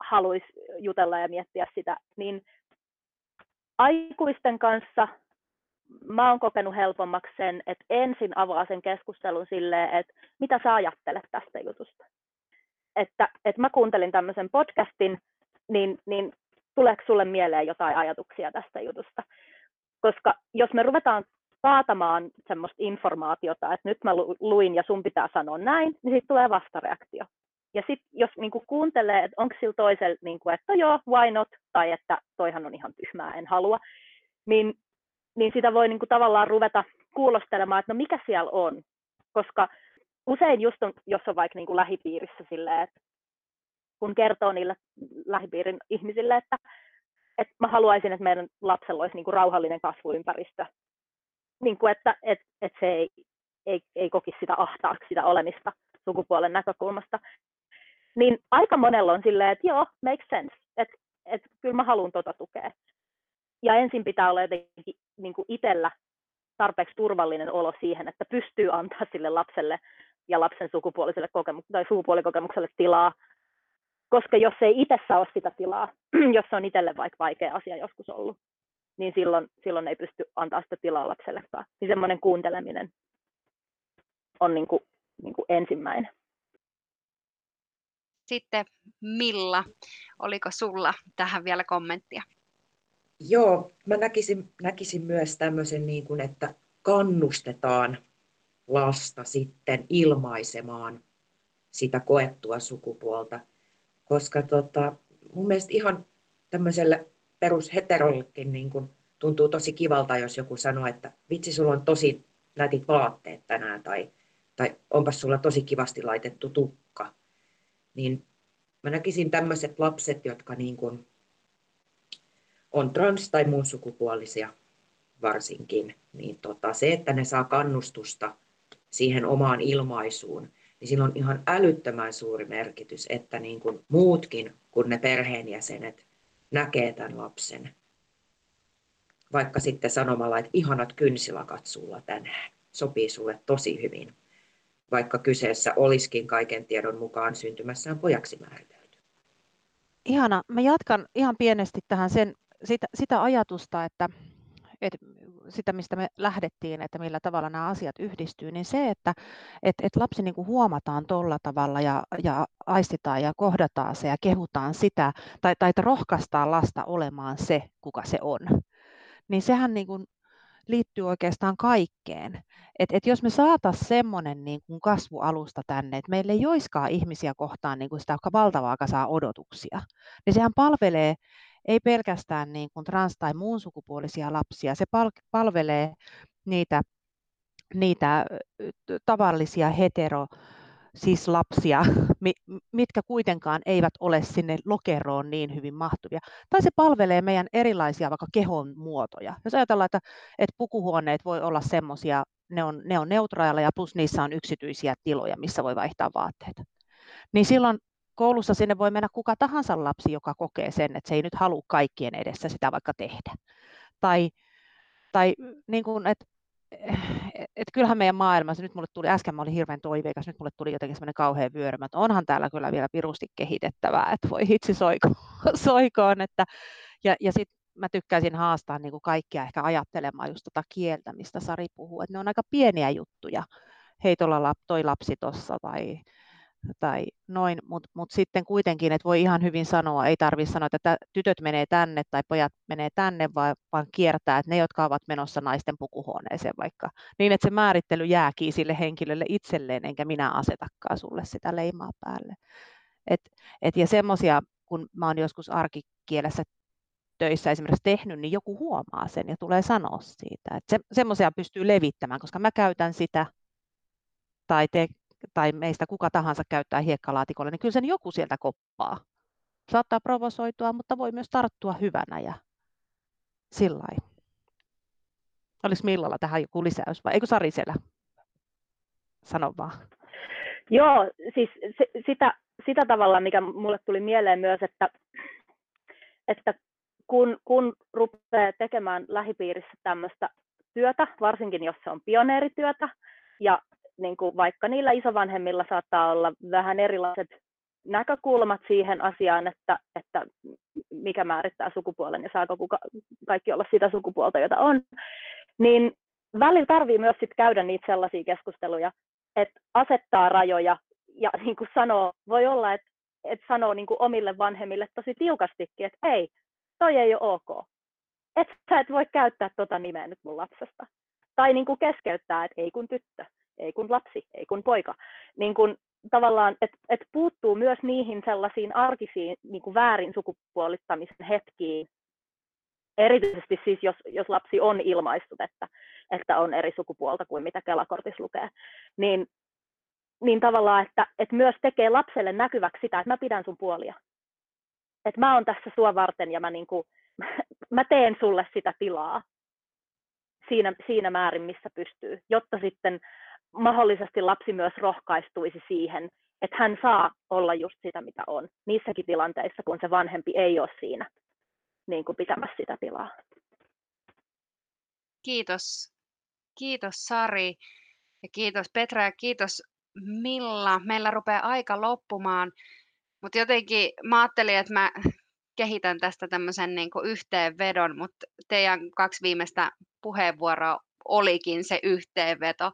haluaisi jutella ja miettiä sitä, niin aikuisten kanssa mä oon kokenut helpommaksi sen, että ensin avaa sen keskustelun silleen, että mitä sä ajattelet tästä jutusta. Että, että mä kuuntelin tämmöisen podcastin, niin, niin tuleeko sulle mieleen jotain ajatuksia tästä jutusta? Koska jos me ruvetaan kaatamaan semmoista informaatiota, että nyt mä luin ja sun pitää sanoa näin, niin sitten tulee vastareaktio. Ja sitten jos niinku kuuntelee, että onko sillä toisella, niinku, että no joo, why not, tai että toihan on ihan tyhmää, en halua, niin, niin sitä voi niinku tavallaan ruveta kuulostelemaan, että no mikä siellä on. Koska usein just on, jos on vaikka niinku lähipiirissä silleen, että kun kertoo niille lähipiirin ihmisille, että, että mä haluaisin, että meidän lapsella olisi niin kuin rauhallinen kasvuympäristö, niin kuin että, että, että se ei, ei, ei kokisi sitä ahtaaksi sitä olemista sukupuolen näkökulmasta, niin aika monella on silleen, että joo, makes sense, että, että kyllä mä haluan tota tukea. Ja ensin pitää olla jotenkin niin kuin itsellä tarpeeksi turvallinen olo siihen, että pystyy antaa sille lapselle ja lapsen sukupuoliselle kokemukselle tai sukupuolikokemukselle tilaa. Koska jos ei itse saa sitä tilaa, jos on itselle vaikka vaikea asia joskus ollut, niin silloin, silloin ei pysty antaa sitä tilaa lapsellekaan. Niin semmoinen kuunteleminen on niin kuin, niin kuin ensimmäinen. Sitten Milla, oliko sulla tähän vielä kommenttia? Joo, mä näkisin, näkisin myös tämmöisen, niin kuin, että kannustetaan lasta sitten ilmaisemaan sitä koettua sukupuolta koska tota, mun mielestä ihan tämmöiselle perusheterollekin niin kun tuntuu tosi kivalta, jos joku sanoo, että vitsi, sulla on tosi nätit vaatteet tänään, tai, tai onpas sulla tosi kivasti laitettu tukka. Niin mä näkisin tämmöiset lapset, jotka niin kun on trans- tai muun sukupuolisia varsinkin, niin tota, se, että ne saa kannustusta siihen omaan ilmaisuun, niin sillä on ihan älyttömän suuri merkitys, että niin kuin muutkin kuin ne perheenjäsenet näkee tämän lapsen. Vaikka sitten sanomalla, että ihanat kynsilakat sulla tänään, sopii sulle tosi hyvin. Vaikka kyseessä olisikin kaiken tiedon mukaan syntymässään pojaksi määritelty. Ihana. Mä jatkan ihan pienesti tähän sen, sitä, sitä ajatusta, että, että sitä, mistä me lähdettiin, että millä tavalla nämä asiat yhdistyy, niin se, että et, et lapsi niin kuin huomataan tuolla tavalla ja, ja aistitaan ja kohdataan se ja kehutaan sitä, tai, tai että rohkaistaan lasta olemaan se, kuka se on, niin sehän niin kuin liittyy oikeastaan kaikkeen. Et, et jos me saataisiin semmoinen niin kuin kasvualusta tänne, että meillä ei olisikaan ihmisiä kohtaan niin kuin sitä valtavaa kasaa odotuksia, niin sehän palvelee ei pelkästään niin kuin trans- tai muun sukupuolisia lapsia, se palvelee niitä, niitä tavallisia hetero siis lapsia, mitkä kuitenkaan eivät ole sinne lokeroon niin hyvin mahtuvia. Tai se palvelee meidän erilaisia vaikka kehon muotoja. Jos ajatellaan, että, että pukuhuoneet voi olla semmoisia, ne on, ne on neutraaleja, plus niissä on yksityisiä tiloja, missä voi vaihtaa vaatteita. Niin silloin koulussa sinne voi mennä kuka tahansa lapsi, joka kokee sen, että se ei nyt halua kaikkien edessä sitä vaikka tehdä. Tai, tai niin kuin, että et kyllähän meidän maailmassa, nyt mulle tuli, äsken mä olin hirveän toiveikas, nyt mulle tuli jotenkin semmoinen kauhean vyörymä, että onhan täällä kyllä vielä pirusti kehitettävää, että voi hitsi soiko, soikoon, että, ja, ja sitten mä tykkäisin haastaa niin kuin kaikkia ehkä ajattelemaan just tota kieltä, mistä Sari puhuu, että ne on aika pieniä juttuja, hei tuolla toi lapsi tuossa tai tai noin, mutta mut sitten kuitenkin, että voi ihan hyvin sanoa, ei tarvitse sanoa, että tytöt menee tänne tai pojat menee tänne, vaan, vaan kiertää, että ne, jotka ovat menossa naisten pukuhuoneeseen vaikka, niin että se määrittely jääkin sille henkilölle itselleen, enkä minä asetakaan sulle sitä leimaa päälle. Et, et, ja semmoisia, kun mä oon joskus arkikielessä töissä esimerkiksi tehnyt, niin joku huomaa sen ja tulee sanoa siitä. Että se, semmoisia pystyy levittämään, koska mä käytän sitä, tai te tai meistä kuka tahansa käyttää hiekkalaatikolla, niin kyllä sen joku sieltä koppaa. Saattaa provosoitua, mutta voi myös tarttua hyvänä ja sillä Olisi Millalla tähän joku lisäys vai eikö Sari siellä? Sano vaan. Joo, siis se, sitä, sitä tavalla, mikä mulle tuli mieleen myös, että, että kun, kun rupeaa tekemään lähipiirissä tämmöistä työtä, varsinkin jos se on pioneerityötä, ja niin kuin vaikka niillä isovanhemmilla saattaa olla vähän erilaiset näkökulmat siihen asiaan, että, että mikä määrittää sukupuolen ja saako kuka, kaikki olla sitä sukupuolta, jota on, niin välillä tarvii myös sit käydä niitä sellaisia keskusteluja, että asettaa rajoja ja niin kuin sanoo, voi olla, että, että sanoo niin kuin omille vanhemmille tosi tiukastikin, että ei, toi ei ole ok. Et sä et voi käyttää tota nimeä nyt mun lapsesta. Tai niin kuin keskeyttää, että ei kun tyttö ei kun lapsi, ei kun poika. Niin kun tavallaan, että et puuttuu myös niihin sellaisiin arkisiin niin kuin väärin sukupuolittamisen hetkiin, erityisesti siis jos, jos lapsi on ilmaistut, että, että on eri sukupuolta kuin mitä Kelakortissa lukee, niin, niin tavallaan, että, että myös tekee lapselle näkyväksi sitä, että mä pidän sun puolia. Että mä oon tässä sua varten ja mä, niin kuin, mä teen sulle sitä tilaa siinä, siinä määrin, missä pystyy, jotta sitten mahdollisesti lapsi myös rohkaistuisi siihen, että hän saa olla just sitä, mitä on, niissäkin tilanteissa, kun se vanhempi ei ole siinä niin kuin pitämässä sitä tilaa. Kiitos. Kiitos Sari ja kiitos Petra ja kiitos Milla. Meillä rupeaa aika loppumaan, mutta jotenkin mä ajattelin, että mä kehitän tästä tämmöisen niin yhteenvedon, mutta teidän kaksi viimeistä puheenvuoroa olikin se yhteenveto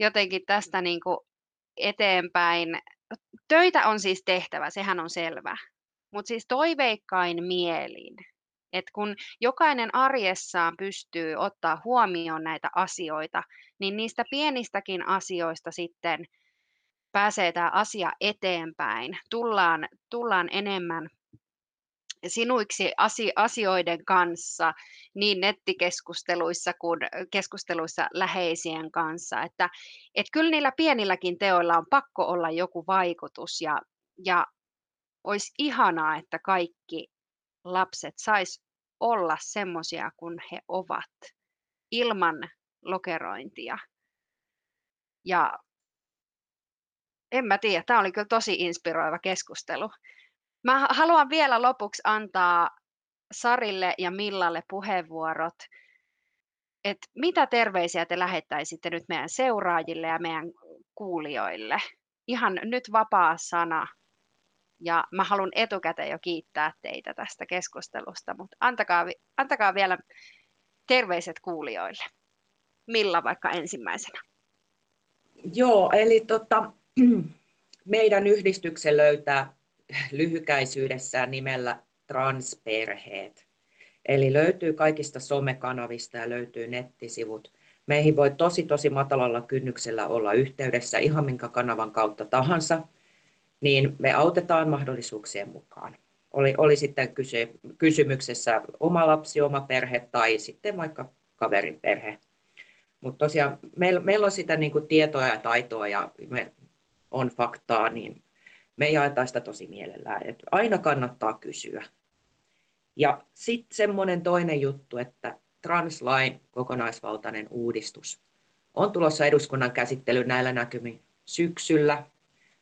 jotenkin tästä niin kuin eteenpäin. Töitä on siis tehtävä, sehän on selvä. Mutta siis toiveikkain mielin, että kun jokainen arjessaan pystyy ottaa huomioon näitä asioita, niin niistä pienistäkin asioista sitten pääsee tämä asia eteenpäin. Tullaan, tullaan enemmän sinuiksi asioiden kanssa niin nettikeskusteluissa kuin keskusteluissa läheisien kanssa. Että, että kyllä niillä pienilläkin teoilla on pakko olla joku vaikutus ja, ja olisi ihanaa, että kaikki lapset sais olla semmoisia kuin he ovat ilman lokerointia. Ja en mä tiedä, tämä oli kyllä tosi inspiroiva keskustelu. Mä haluan vielä lopuksi antaa Sarille ja Millalle puheenvuorot, että mitä terveisiä te lähettäisitte nyt meidän seuraajille ja meidän kuulijoille? Ihan nyt vapaa sana. Ja mä haluan etukäteen jo kiittää teitä tästä keskustelusta, mutta antakaa, antakaa vielä terveiset kuulijoille. Milla vaikka ensimmäisenä? Joo, eli tota, meidän yhdistyksen löytää lyhykäisyydessään nimellä transperheet. Eli löytyy kaikista somekanavista ja löytyy nettisivut. Meihin voi tosi tosi matalalla kynnyksellä olla yhteydessä ihan minkä kanavan kautta tahansa, niin me autetaan mahdollisuuksien mukaan. oli, oli sitten kyse, kysymyksessä oma lapsi, oma perhe tai sitten vaikka kaverin perhe. Mutta tosiaan meillä, meillä on sitä niin kuin tietoa ja taitoa ja me on faktaa, niin me jaetaan sitä tosi mielellään. Et aina kannattaa kysyä. Ja sitten semmoinen toinen juttu, että translain kokonaisvaltainen uudistus on tulossa eduskunnan käsittely näillä näkymin syksyllä.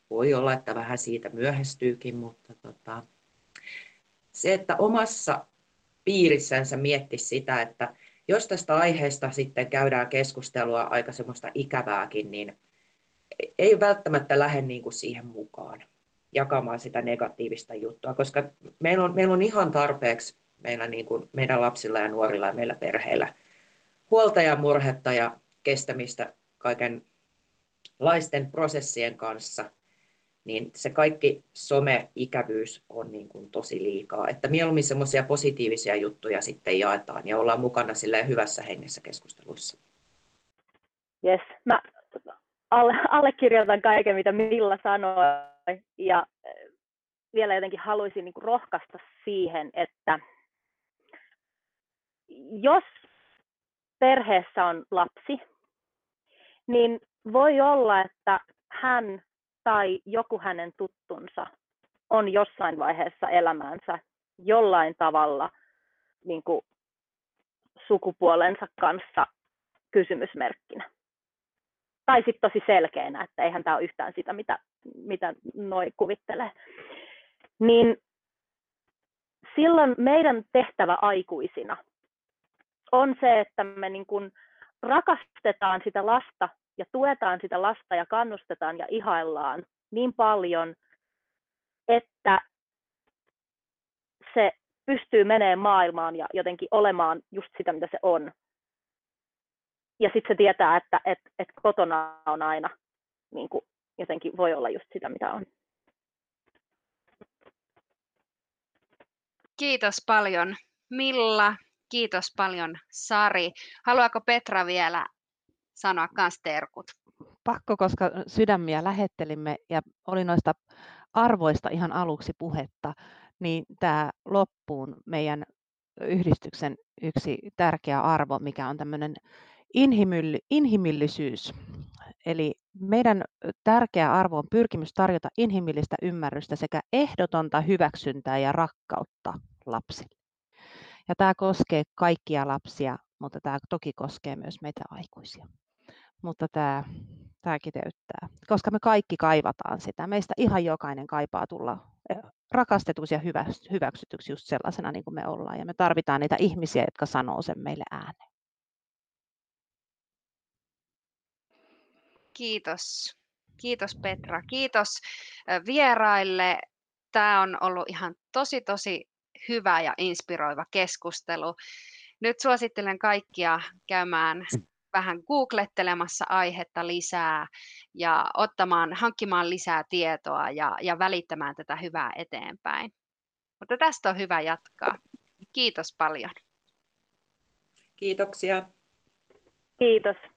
Voi olla, että vähän siitä myöhästyykin, mutta tota, se, että omassa piirissänsä miettisi sitä, että jos tästä aiheesta sitten käydään keskustelua aika semmoista ikävääkin, niin ei välttämättä lähde niin kuin siihen mukaan jakamaan sitä negatiivista juttua, koska meillä on, meillä on ihan tarpeeksi meillä niin kuin, meidän lapsilla ja nuorilla ja meillä perheillä huolta ja murhetta ja kestämistä kaikenlaisten prosessien kanssa, niin se kaikki some-ikävyys on niin kuin tosi liikaa. Että mieluummin semmoisia positiivisia juttuja sitten jaetaan ja ollaan mukana hyvässä hengessä keskusteluissa. Yes, mä alle, allekirjoitan kaiken, mitä Milla sanoi. Ja eh, vielä jotenkin haluaisin niin rohkaista siihen, että jos perheessä on lapsi, niin voi olla, että hän tai joku hänen tuttunsa on jossain vaiheessa elämäänsä jollain tavalla niin kuin sukupuolensa kanssa kysymysmerkkinä. Tai sitten tosi selkeänä, että eihän tämä ole yhtään sitä, mitä, mitä noi kuvittelee. Niin silloin meidän tehtävä aikuisina on se, että me niin kuin rakastetaan sitä lasta ja tuetaan sitä lasta ja kannustetaan ja ihaillaan niin paljon, että se pystyy menemään maailmaan ja jotenkin olemaan just sitä, mitä se on. Ja sitten se tietää, että et, et kotona on aina niin kuin jotenkin voi olla just sitä, mitä on. Kiitos paljon Milla, kiitos paljon Sari. Haluaako Petra vielä sanoa kans terkut? Pakko, koska sydämiä lähettelimme ja oli noista arvoista ihan aluksi puhetta, niin tämä loppuun meidän yhdistyksen yksi tärkeä arvo, mikä on tämmöinen inhimillisyys. Eli meidän tärkeä arvo on pyrkimys tarjota inhimillistä ymmärrystä sekä ehdotonta hyväksyntää ja rakkautta lapsille. Ja tämä koskee kaikkia lapsia, mutta tämä toki koskee myös meitä aikuisia mutta tämä, tämä kiteyttää, koska me kaikki kaivataan sitä. Meistä ihan jokainen kaipaa tulla rakastetuksi ja hyväksytyksi just sellaisena niin kuin me ollaan. Ja me tarvitaan niitä ihmisiä, jotka sanoo sen meille ääneen. Kiitos. Kiitos Petra. Kiitos vieraille. Tämä on ollut ihan tosi tosi hyvä ja inspiroiva keskustelu. Nyt suosittelen kaikkia käymään vähän googlettelemassa aihetta lisää ja ottamaan, hankkimaan lisää tietoa ja, ja välittämään tätä hyvää eteenpäin. Mutta tästä on hyvä jatkaa. Kiitos paljon. Kiitoksia. Kiitos.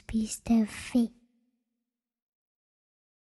Be still, are.